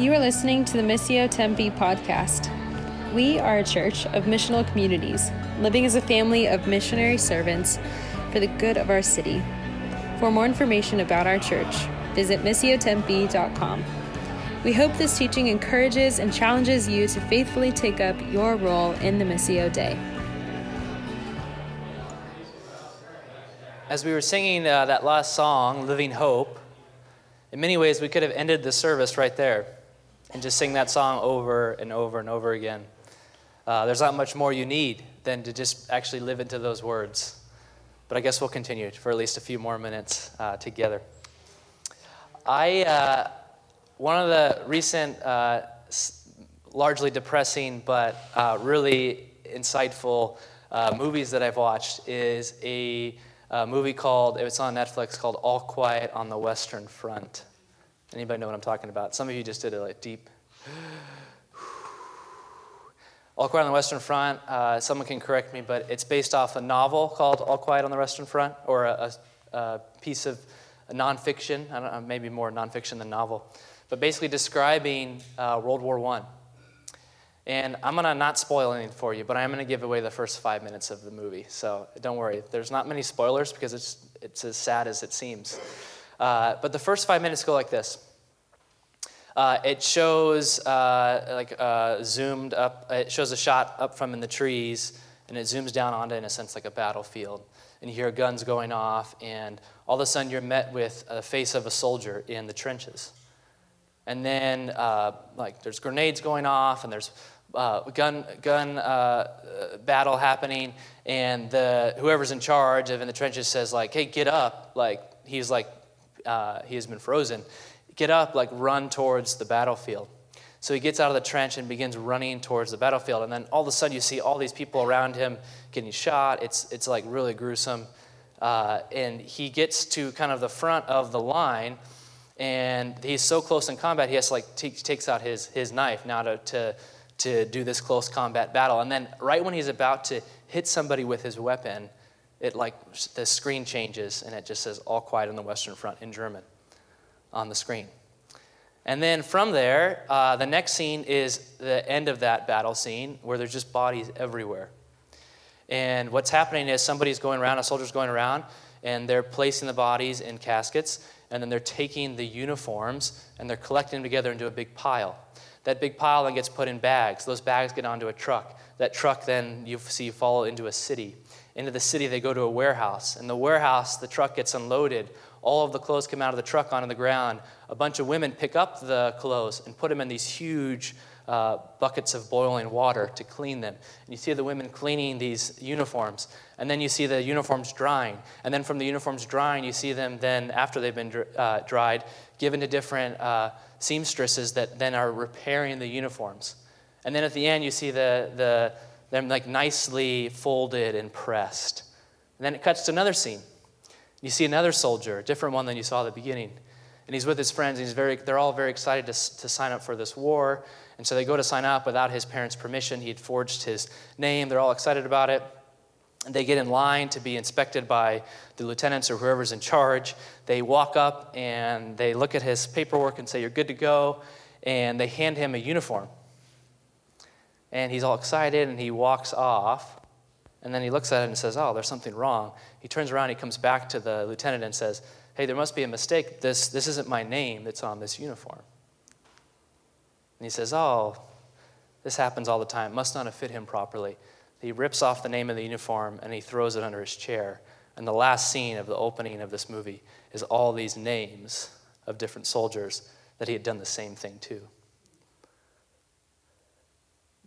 You are listening to the Missio Tempe podcast. We are a church of missional communities, living as a family of missionary servants for the good of our city. For more information about our church, visit missiotempe.com. We hope this teaching encourages and challenges you to faithfully take up your role in the Missio Dei. As we were singing uh, that last song, Living Hope, in many ways we could have ended the service right there and just sing that song over and over and over again. Uh, there's not much more you need than to just actually live into those words. But I guess we'll continue for at least a few more minutes uh, together. I, uh, one of the recent, uh, largely depressing but uh, really insightful uh, movies that I've watched is a movie called, it's on Netflix, called All Quiet on the Western Front. Anybody know what I'm talking about? Some of you just did a like, deep. All Quiet on the Western Front, uh, someone can correct me, but it's based off a novel called All Quiet on the Western Front, or a, a, a piece of nonfiction, I don't know, maybe more nonfiction than novel, but basically describing uh, World War I. And I'm going to not spoil anything for you, but I'm going to give away the first five minutes of the movie. So don't worry. There's not many spoilers because it's, it's as sad as it seems. Uh, but the first five minutes go like this. Uh, it shows uh, like uh, zoomed up. It shows a shot up from in the trees, and it zooms down onto, in a sense, like a battlefield. And you hear guns going off, and all of a sudden you're met with a face of a soldier in the trenches. And then, uh, like, there's grenades going off, and there's uh, gun gun uh, battle happening, and the whoever's in charge of in the trenches says like, "Hey, get up!" Like he's like uh, he has been frozen, get up, like run towards the battlefield. So he gets out of the trench and begins running towards the battlefield. And then all of a sudden, you see all these people around him getting shot. It's, it's like really gruesome. Uh, and he gets to kind of the front of the line, and he's so close in combat, he has to like t- takes out his, his knife now to, to, to do this close combat battle. And then right when he's about to hit somebody with his weapon, it like the screen changes and it just says all quiet on the western front in german on the screen. And then from there uh, the next scene is the end of that battle scene where there's just bodies everywhere. And what's happening is somebody's going around a soldier's going around and they're placing the bodies in caskets and then they're taking the uniforms and they're collecting them together into a big pile. That big pile then gets put in bags. Those bags get onto a truck. That truck then you see follow into a city into the city, they go to a warehouse. In the warehouse, the truck gets unloaded. All of the clothes come out of the truck onto the ground. A bunch of women pick up the clothes and put them in these huge uh, buckets of boiling water to clean them. And you see the women cleaning these uniforms. And then you see the uniforms drying. And then from the uniforms drying, you see them then, after they've been uh, dried, given to different uh, seamstresses that then are repairing the uniforms. And then at the end, you see the, the them like nicely folded and pressed. And then it cuts to another scene. You see another soldier, a different one than you saw at the beginning. And he's with his friends, and he's very, they're all very excited to, to sign up for this war. And so they go to sign up without his parents' permission. He'd forged his name. They're all excited about it. And they get in line to be inspected by the lieutenants or whoever's in charge. They walk up and they look at his paperwork and say, You're good to go. And they hand him a uniform and he's all excited and he walks off. And then he looks at it and says, Oh, there's something wrong. He turns around, he comes back to the lieutenant and says, Hey, there must be a mistake. This, this isn't my name that's on this uniform. And he says, Oh, this happens all the time. Must not have fit him properly. He rips off the name of the uniform and he throws it under his chair. And the last scene of the opening of this movie is all these names of different soldiers that he had done the same thing to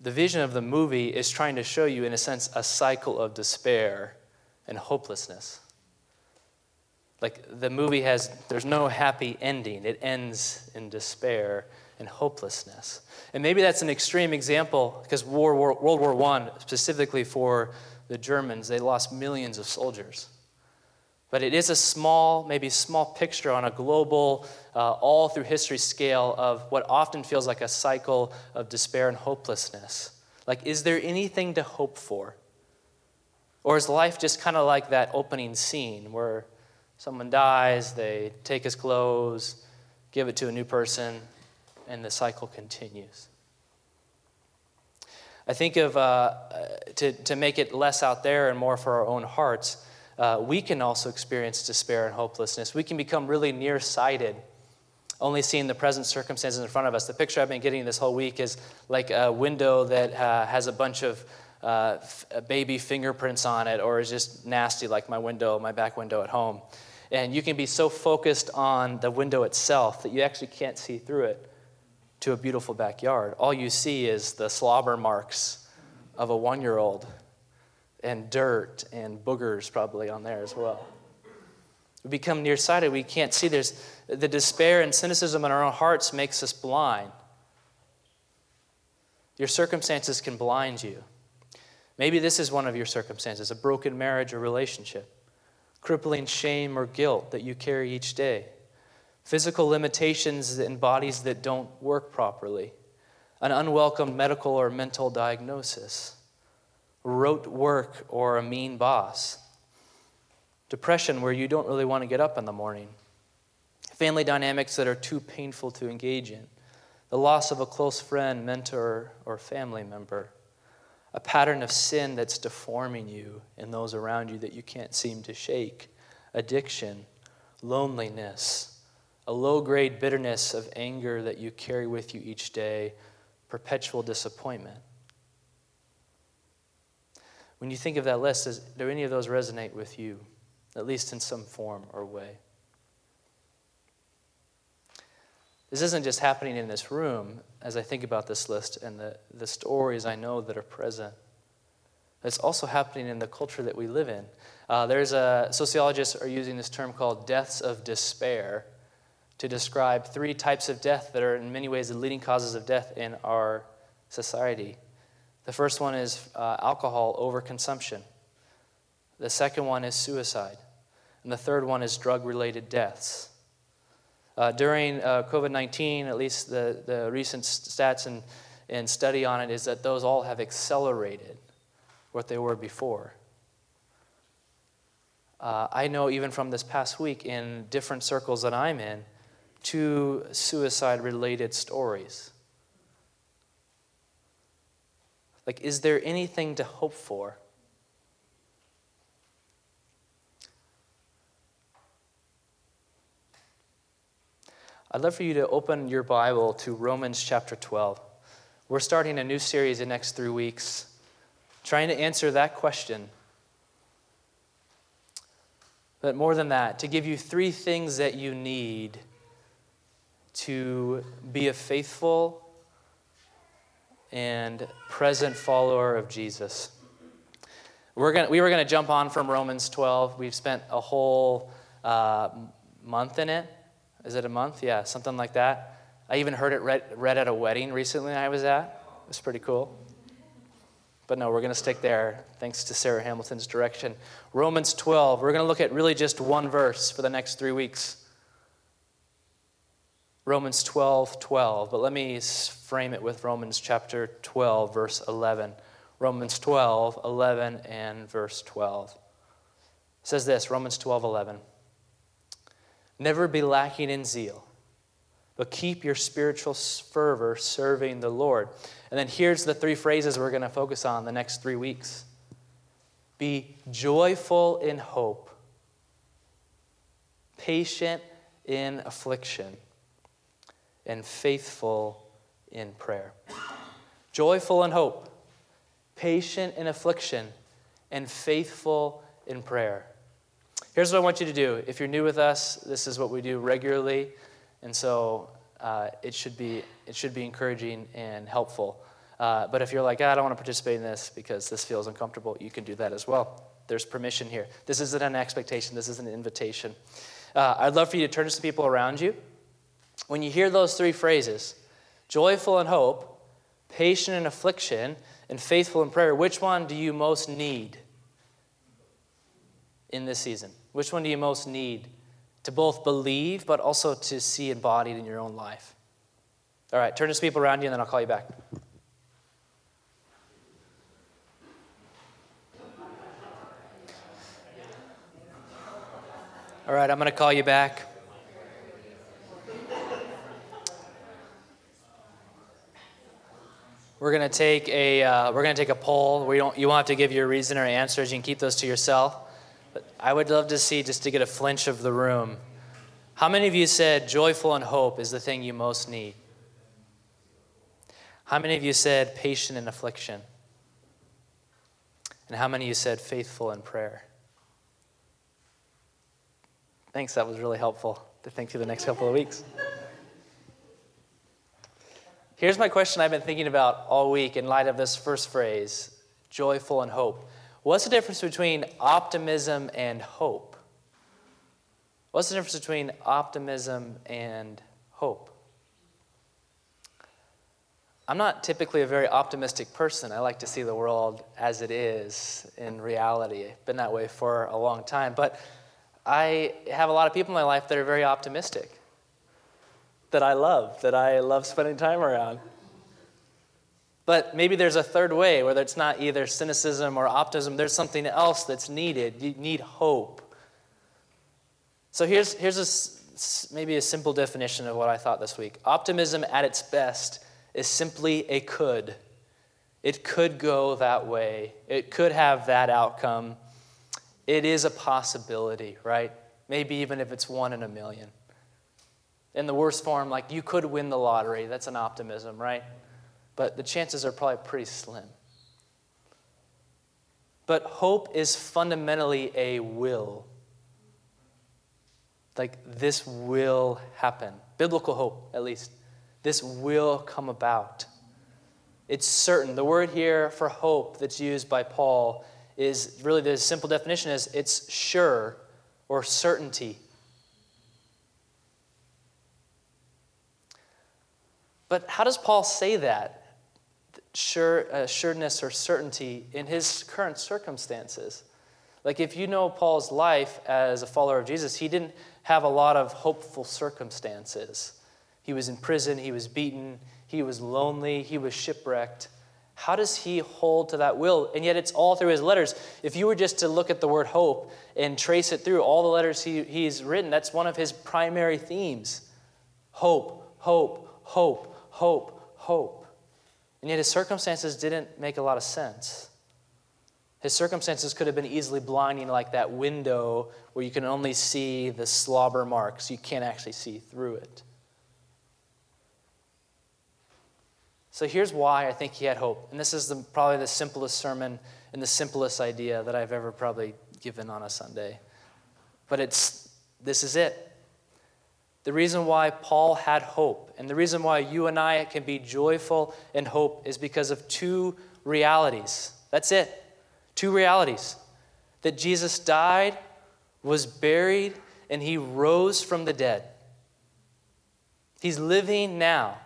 the vision of the movie is trying to show you, in a sense, a cycle of despair and hopelessness. Like the movie has, there's no happy ending, it ends in despair and hopelessness. And maybe that's an extreme example because War, World War I, specifically for the Germans, they lost millions of soldiers. But it is a small, maybe small picture on a global, uh, all through history scale of what often feels like a cycle of despair and hopelessness. Like, is there anything to hope for? Or is life just kind of like that opening scene where someone dies, they take his clothes, give it to a new person, and the cycle continues. I think of, uh, to, to make it less out there and more for our own hearts, uh, we can also experience despair and hopelessness. We can become really nearsighted, only seeing the present circumstances in front of us. The picture I've been getting this whole week is like a window that uh, has a bunch of uh, f- baby fingerprints on it, or is just nasty, like my window, my back window at home. And you can be so focused on the window itself that you actually can't see through it to a beautiful backyard. All you see is the slobber marks of a one year old and dirt and boogers probably on there as well. We become nearsighted. We can't see. There's the despair and cynicism in our own hearts makes us blind. Your circumstances can blind you. Maybe this is one of your circumstances a broken marriage or relationship, crippling shame or guilt that you carry each day physical limitations in bodies that don't work properly, an unwelcome medical or mental diagnosis, rote work or a mean boss, depression where you don't really want to get up in the morning, family dynamics that are too painful to engage in, the loss of a close friend, mentor, or family member. A pattern of sin that's deforming you and those around you that you can't seem to shake. Addiction, loneliness, a low grade bitterness of anger that you carry with you each day, perpetual disappointment. When you think of that list, does, do any of those resonate with you, at least in some form or way? This isn't just happening in this room as I think about this list and the, the stories I know that are present. It's also happening in the culture that we live in. Uh, there's a sociologists are using this term called deaths of despair to describe three types of death that are, in many ways, the leading causes of death in our society. The first one is uh, alcohol overconsumption, the second one is suicide, and the third one is drug related deaths. Uh, during uh, COVID 19, at least the, the recent stats and, and study on it is that those all have accelerated what they were before. Uh, I know even from this past week in different circles that I'm in, two suicide related stories. Like, is there anything to hope for? I'd love for you to open your Bible to Romans chapter 12. We're starting a new series in the next three weeks, trying to answer that question. But more than that, to give you three things that you need to be a faithful and present follower of Jesus. We're gonna, we were going to jump on from Romans 12. We've spent a whole uh, month in it. Is it a month? Yeah, something like that. I even heard it read, read at a wedding recently I was at. It was pretty cool. But no, we're going to stick there thanks to Sarah Hamilton's direction. Romans 12, we're going to look at really just one verse for the next three weeks. Romans 12, 12. But let me frame it with Romans chapter 12, verse 11. Romans 12, 11, and verse 12. It says this Romans 12, 11. Never be lacking in zeal, but keep your spiritual fervor serving the Lord. And then here's the three phrases we're going to focus on the next three weeks be joyful in hope, patient in affliction and faithful in prayer. Joyful in hope, patient in affliction, and faithful in prayer. Here's what I want you to do. If you're new with us, this is what we do regularly, and so uh, it, should be, it should be encouraging and helpful. Uh, but if you're like, ah, I don't want to participate in this because this feels uncomfortable, you can do that as well. There's permission here. This isn't an expectation, this is an invitation. Uh, I'd love for you to turn to some people around you when you hear those three phrases joyful in hope, patient in affliction, and faithful in prayer which one do you most need in this season? Which one do you most need to both believe but also to see embodied in your own life? All right, turn to people around you and then I'll call you back. All right, I'm going to call you back. We're gonna take a uh, we're gonna take a poll. We don't you won't have to give your reason or answers. You can keep those to yourself. But I would love to see just to get a flinch of the room. How many of you said joyful and hope is the thing you most need? How many of you said patient in affliction? And how many of you said faithful in prayer? Thanks, that was really helpful to think through the next couple of weeks. Here's my question I've been thinking about all week in light of this first phrase joyful and hope. What's the difference between optimism and hope? What's the difference between optimism and hope? I'm not typically a very optimistic person. I like to see the world as it is in reality. I've been that way for a long time. But I have a lot of people in my life that are very optimistic, that I love, that I love spending time around. But maybe there's a third way whether it's not either cynicism or optimism, there's something else that's needed. You need hope. So here's, here's a, maybe a simple definition of what I thought this week optimism at its best is simply a could. It could go that way, it could have that outcome. It is a possibility, right? Maybe even if it's one in a million. In the worst form, like you could win the lottery. That's an optimism, right? But the chances are probably pretty slim. But hope is fundamentally a will. Like this will happen. Biblical hope, at least. This will come about. It's certain. The word here for hope that's used by Paul is really the simple definition is it's sure or certainty. But how does Paul say that? Sure, uh, sureness or certainty in his current circumstances. Like, if you know Paul's life as a follower of Jesus, he didn't have a lot of hopeful circumstances. He was in prison, he was beaten, he was lonely, he was shipwrecked. How does he hold to that will? And yet it's all through his letters. If you were just to look at the word hope and trace it through all the letters he, he's written, that's one of his primary themes hope, hope, hope, hope, hope. And yet his circumstances didn't make a lot of sense. His circumstances could have been easily blinding, like that window where you can only see the slobber marks, you can't actually see through it. So here's why I think he had hope. And this is the, probably the simplest sermon and the simplest idea that I've ever probably given on a Sunday. But it's this is it. The reason why Paul had hope and the reason why you and I can be joyful in hope is because of two realities. That's it. Two realities. That Jesus died, was buried, and he rose from the dead. He's living now.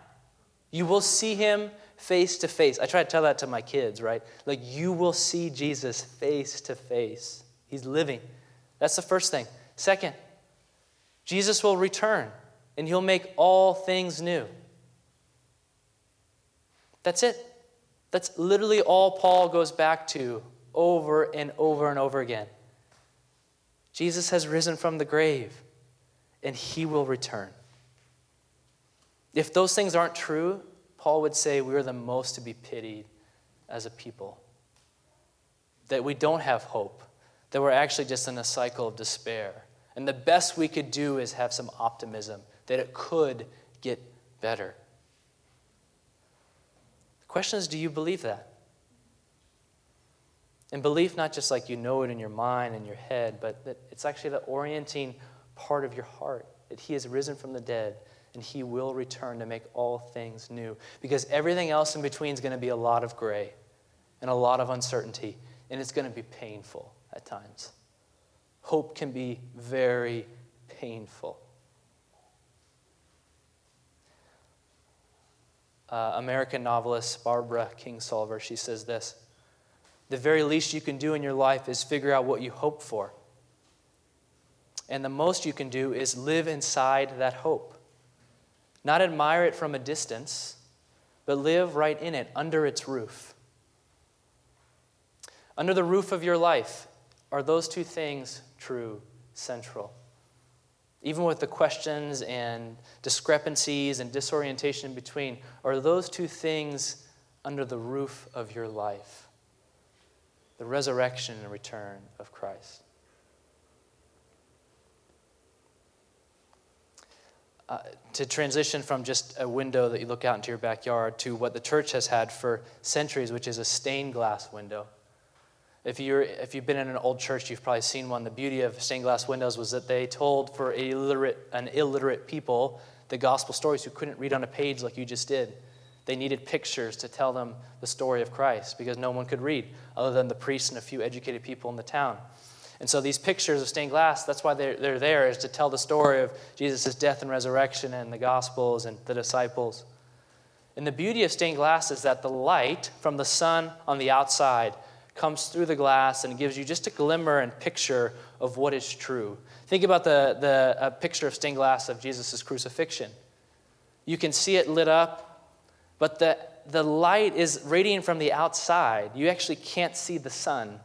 You will see him face to face. I try to tell that to my kids, right? Like, you will see Jesus face to face. He's living. That's the first thing. Second, Jesus will return and he'll make all things new. That's it. That's literally all Paul goes back to over and over and over again. Jesus has risen from the grave and he will return. If those things aren't true, Paul would say we are the most to be pitied as a people. That we don't have hope, that we're actually just in a cycle of despair. And the best we could do is have some optimism that it could get better. The question is do you believe that? And belief, not just like you know it in your mind and your head, but that it's actually the orienting part of your heart, that He has risen from the dead, and he will return to make all things new. Because everything else in between is going to be a lot of gray and a lot of uncertainty, and it's going to be painful at times. Hope can be very painful. Uh, American novelist Barbara Kingsolver, she says this The very least you can do in your life is figure out what you hope for. And the most you can do is live inside that hope. Not admire it from a distance, but live right in it, under its roof. Under the roof of your life, are those two things true, central? Even with the questions and discrepancies and disorientation in between, are those two things under the roof of your life the resurrection and return of Christ. Uh, to transition from just a window that you look out into your backyard to what the church has had for centuries, which is a stained glass window. If, you're, if you've been in an old church, you've probably seen one. The beauty of stained glass windows was that they told for illiterate, an illiterate people the gospel stories who couldn't read on a page like you just did. They needed pictures to tell them the story of Christ because no one could read other than the priests and a few educated people in the town. And so these pictures of stained glass, that's why they're, they're there, is to tell the story of Jesus' death and resurrection and the Gospels and the disciples. And the beauty of stained glass is that the light from the sun on the outside comes through the glass and gives you just a glimmer and picture of what is true. Think about the, the picture of stained glass of Jesus' crucifixion. You can see it lit up, but the, the light is radiating from the outside. You actually can't see the sun.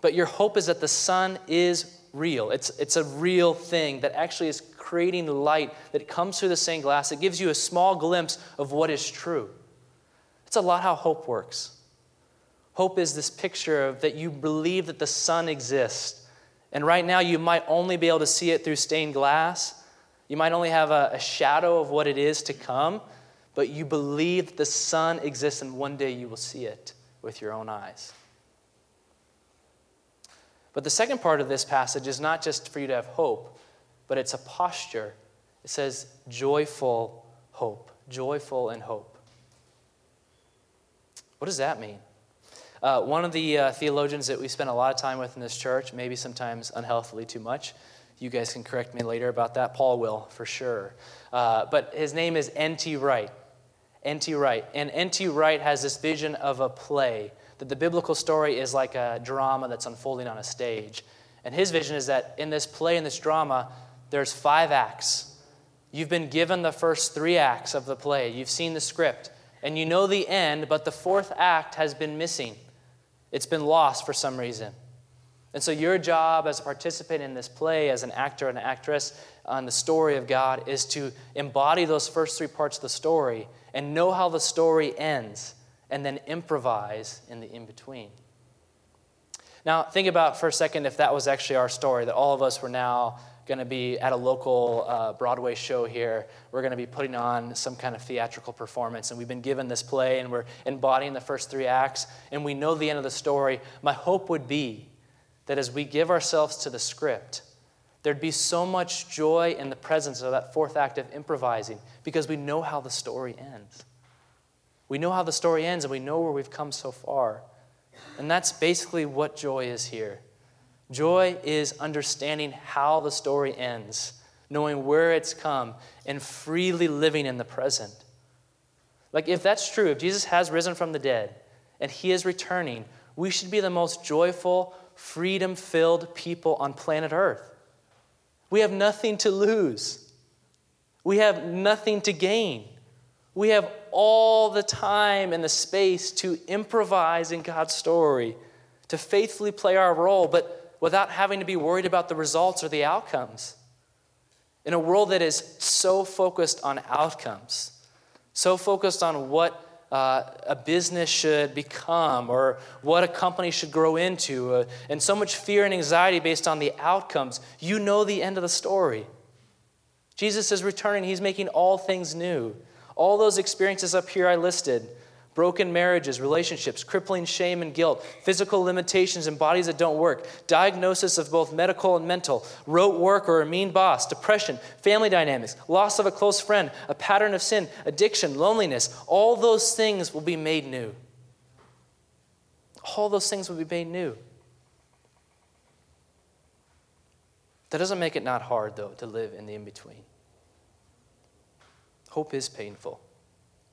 But your hope is that the sun is real. It's, it's a real thing that actually is creating light that comes through the stained glass. It gives you a small glimpse of what is true. It's a lot how hope works. Hope is this picture of that you believe that the sun exists. And right now, you might only be able to see it through stained glass. You might only have a, a shadow of what it is to come, but you believe that the sun exists, and one day you will see it with your own eyes. But the second part of this passage is not just for you to have hope, but it's a posture. It says joyful hope, joyful in hope. What does that mean? Uh, one of the uh, theologians that we spend a lot of time with in this church, maybe sometimes unhealthily too much, you guys can correct me later about that. Paul will, for sure. Uh, but his name is N.T. Wright. N.T. Wright. And N.T. Wright has this vision of a play that the biblical story is like a drama that's unfolding on a stage. And his vision is that in this play, in this drama, there's five acts. You've been given the first three acts of the play, you've seen the script, and you know the end, but the fourth act has been missing. It's been lost for some reason. And so, your job as a participant in this play, as an actor and an actress on the story of God, is to embody those first three parts of the story and know how the story ends and then improvise in the in between. Now, think about for a second if that was actually our story, that all of us were now going to be at a local uh, Broadway show here. We're going to be putting on some kind of theatrical performance, and we've been given this play, and we're embodying the first three acts, and we know the end of the story. My hope would be that as we give ourselves to the script, there'd be so much joy in the presence of that fourth act of improvising because we know how the story ends. We know how the story ends and we know where we've come so far. And that's basically what joy is here. Joy is understanding how the story ends, knowing where it's come, and freely living in the present. Like, if that's true, if Jesus has risen from the dead and he is returning, we should be the most joyful, freedom filled people on planet Earth. We have nothing to lose, we have nothing to gain. We have all the time and the space to improvise in God's story, to faithfully play our role, but without having to be worried about the results or the outcomes. In a world that is so focused on outcomes, so focused on what uh, a business should become or what a company should grow into, uh, and so much fear and anxiety based on the outcomes, you know the end of the story. Jesus is returning, He's making all things new. All those experiences up here I listed broken marriages, relationships, crippling shame and guilt, physical limitations and bodies that don't work, diagnosis of both medical and mental, rote work or a mean boss, depression, family dynamics, loss of a close friend, a pattern of sin, addiction, loneliness, all those things will be made new. All those things will be made new. That doesn't make it not hard, though, to live in the in between. Hope is painful.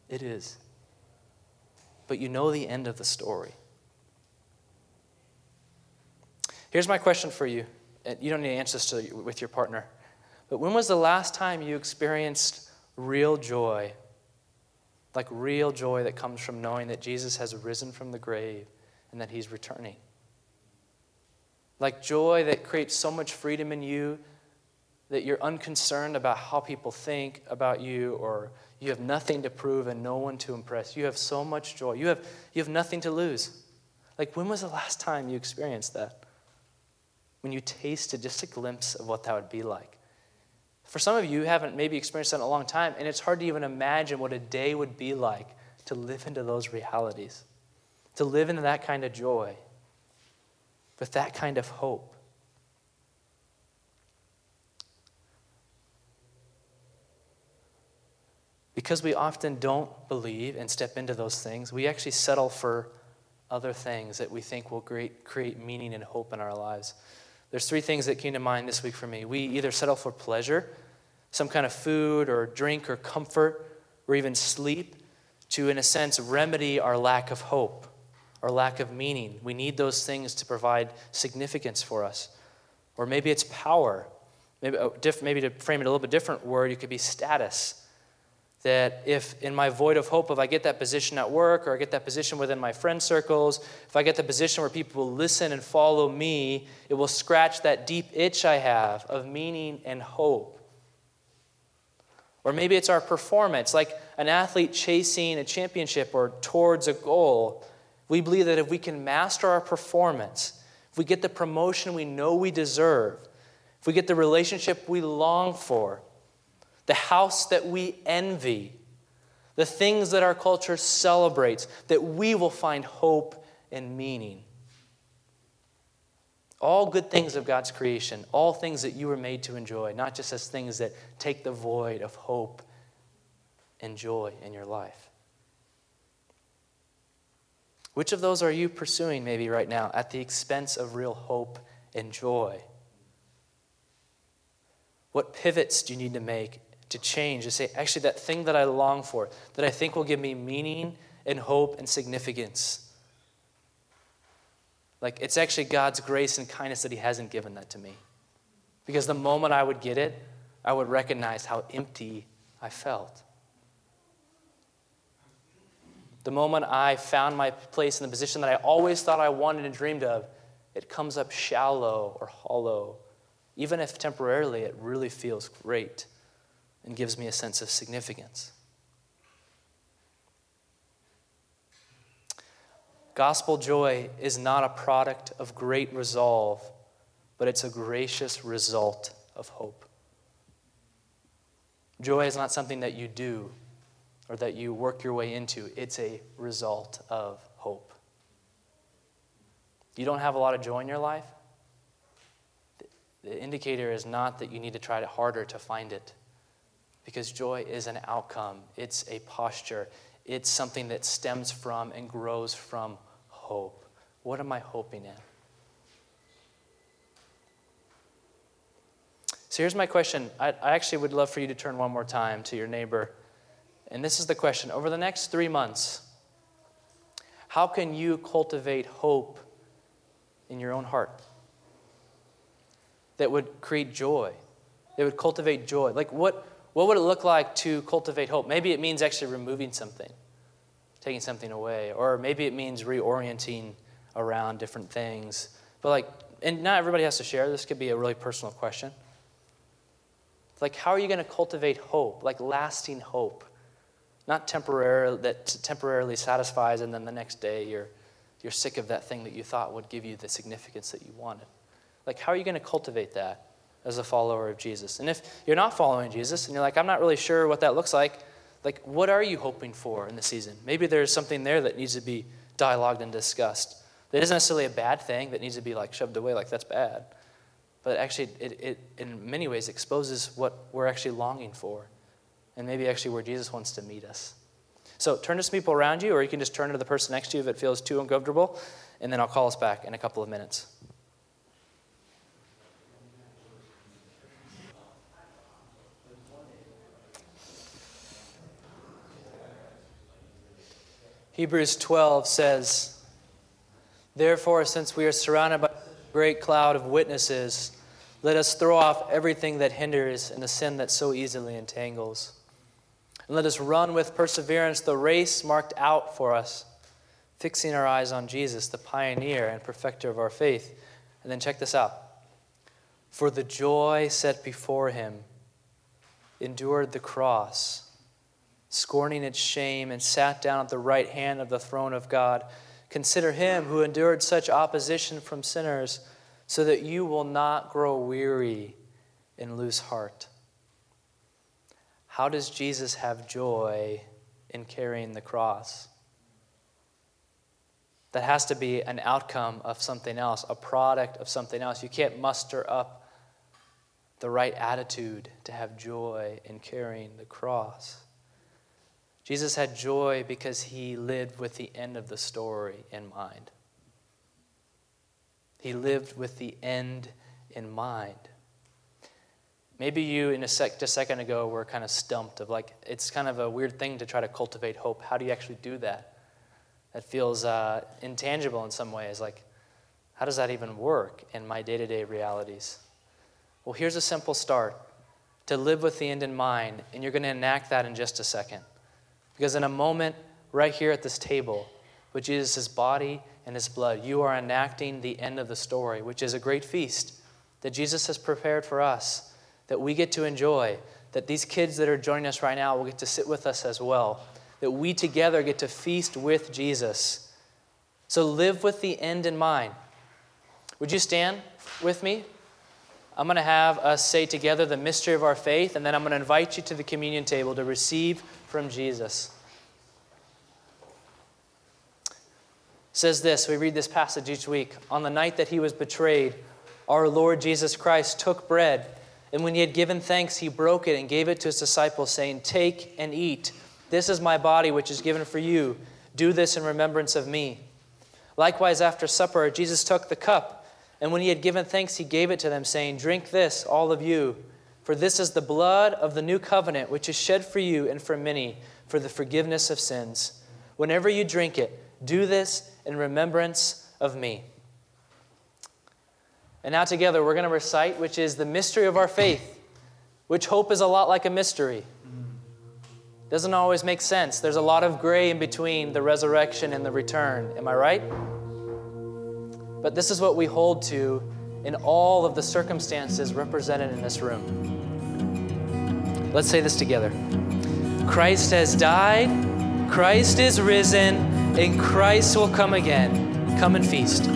It is. But you know the end of the story. Here's my question for you. You don't need to answer this to, with your partner. But when was the last time you experienced real joy? Like real joy that comes from knowing that Jesus has risen from the grave and that he's returning. Like joy that creates so much freedom in you that you're unconcerned about how people think about you or you have nothing to prove and no one to impress. You have so much joy. You have, you have nothing to lose. Like, when was the last time you experienced that? When you tasted just a glimpse of what that would be like. For some of you, you haven't maybe experienced that in a long time, and it's hard to even imagine what a day would be like to live into those realities, to live into that kind of joy, with that kind of hope. Because we often don't believe and step into those things, we actually settle for other things that we think will create, create meaning and hope in our lives. There's three things that came to mind this week for me. We either settle for pleasure, some kind of food or drink or comfort, or even sleep, to, in a sense, remedy our lack of hope, our lack of meaning. We need those things to provide significance for us. Or maybe it's power. Maybe, oh, maybe to frame it a little bit different word, it could be status that if in my void of hope, if I get that position at work or I get that position within my friend circles, if I get the position where people will listen and follow me, it will scratch that deep itch I have of meaning and hope. Or maybe it's our performance, like an athlete chasing a championship or towards a goal. We believe that if we can master our performance, if we get the promotion we know we deserve, if we get the relationship we long for, the house that we envy, the things that our culture celebrates, that we will find hope and meaning. All good things of God's creation, all things that you were made to enjoy, not just as things that take the void of hope and joy in your life. Which of those are you pursuing maybe right now at the expense of real hope and joy? What pivots do you need to make to change, to say, actually, that thing that I long for, that I think will give me meaning and hope and significance. Like, it's actually God's grace and kindness that He hasn't given that to me. Because the moment I would get it, I would recognize how empty I felt. The moment I found my place in the position that I always thought I wanted and dreamed of, it comes up shallow or hollow. Even if temporarily it really feels great and gives me a sense of significance. Gospel joy is not a product of great resolve, but it's a gracious result of hope. Joy is not something that you do or that you work your way into, it's a result of hope. You don't have a lot of joy in your life? The indicator is not that you need to try harder to find it because joy is an outcome, it's a posture, it's something that stems from and grows from hope. What am I hoping in? So here's my question. I, I, actually would love for you to turn one more time to your neighbor. And this is the question Over the next three months, how can you cultivate hope in your own heart that would create joy, that would cultivate joy? Like, what, what would it look like to cultivate hope? Maybe it means actually removing something, taking something away, or maybe it means reorienting around different things. But like, and not everybody has to share. This could be a really personal question. Like, how are you going to cultivate hope, like lasting hope? Not temporary, that temporarily satisfies, and then the next day you're, you're sick of that thing that you thought would give you the significance that you wanted. Like, how are you going to cultivate that? As a follower of Jesus. And if you're not following Jesus and you're like, I'm not really sure what that looks like, like, what are you hoping for in the season? Maybe there's something there that needs to be dialogued and discussed. That isn't necessarily a bad thing that needs to be like shoved away, like that's bad. But actually, it, it in many ways exposes what we're actually longing for, and maybe actually where Jesus wants to meet us. So turn to some people around you, or you can just turn to the person next to you if it feels too uncomfortable, and then I'll call us back in a couple of minutes. Hebrews 12 says, Therefore, since we are surrounded by a great cloud of witnesses, let us throw off everything that hinders and the sin that so easily entangles. And let us run with perseverance the race marked out for us, fixing our eyes on Jesus, the pioneer and perfecter of our faith. And then check this out for the joy set before him, endured the cross, scorning its shame, and sat down at the right hand of the throne of God. Consider him who endured such opposition from sinners, so that you will not grow weary and lose heart. How does Jesus have joy in carrying the cross? That has to be an outcome of something else, a product of something else. You can't muster up the right attitude to have joy in carrying the cross. Jesus had joy because he lived with the end of the story in mind. He lived with the end in mind. Maybe you, in a, sec, just a second ago, were kind of stumped of like, it's kind of a weird thing to try to cultivate hope. How do you actually do that? That feels uh, intangible in some ways. Like, how does that even work in my day to day realities? Well, here's a simple start to live with the end in mind, and you're going to enact that in just a second. Because in a moment, right here at this table, with Jesus' body and his blood, you are enacting the end of the story, which is a great feast that Jesus has prepared for us, that we get to enjoy, that these kids that are joining us right now will get to sit with us as well, that we together get to feast with Jesus. So live with the end in mind. Would you stand with me? I'm going to have us say together the mystery of our faith, and then I'm going to invite you to the communion table to receive from Jesus. It says this, we read this passage each week. On the night that he was betrayed, our Lord Jesus Christ took bread, and when he had given thanks, he broke it and gave it to his disciples, saying, Take and eat. This is my body, which is given for you. Do this in remembrance of me. Likewise, after supper, Jesus took the cup. And when he had given thanks, he gave it to them, saying, Drink this, all of you, for this is the blood of the new covenant, which is shed for you and for many for the forgiveness of sins. Whenever you drink it, do this in remembrance of me. And now, together, we're going to recite, which is the mystery of our faith, which hope is a lot like a mystery. Doesn't always make sense. There's a lot of gray in between the resurrection and the return. Am I right? But this is what we hold to in all of the circumstances represented in this room. Let's say this together Christ has died, Christ is risen, and Christ will come again. Come and feast.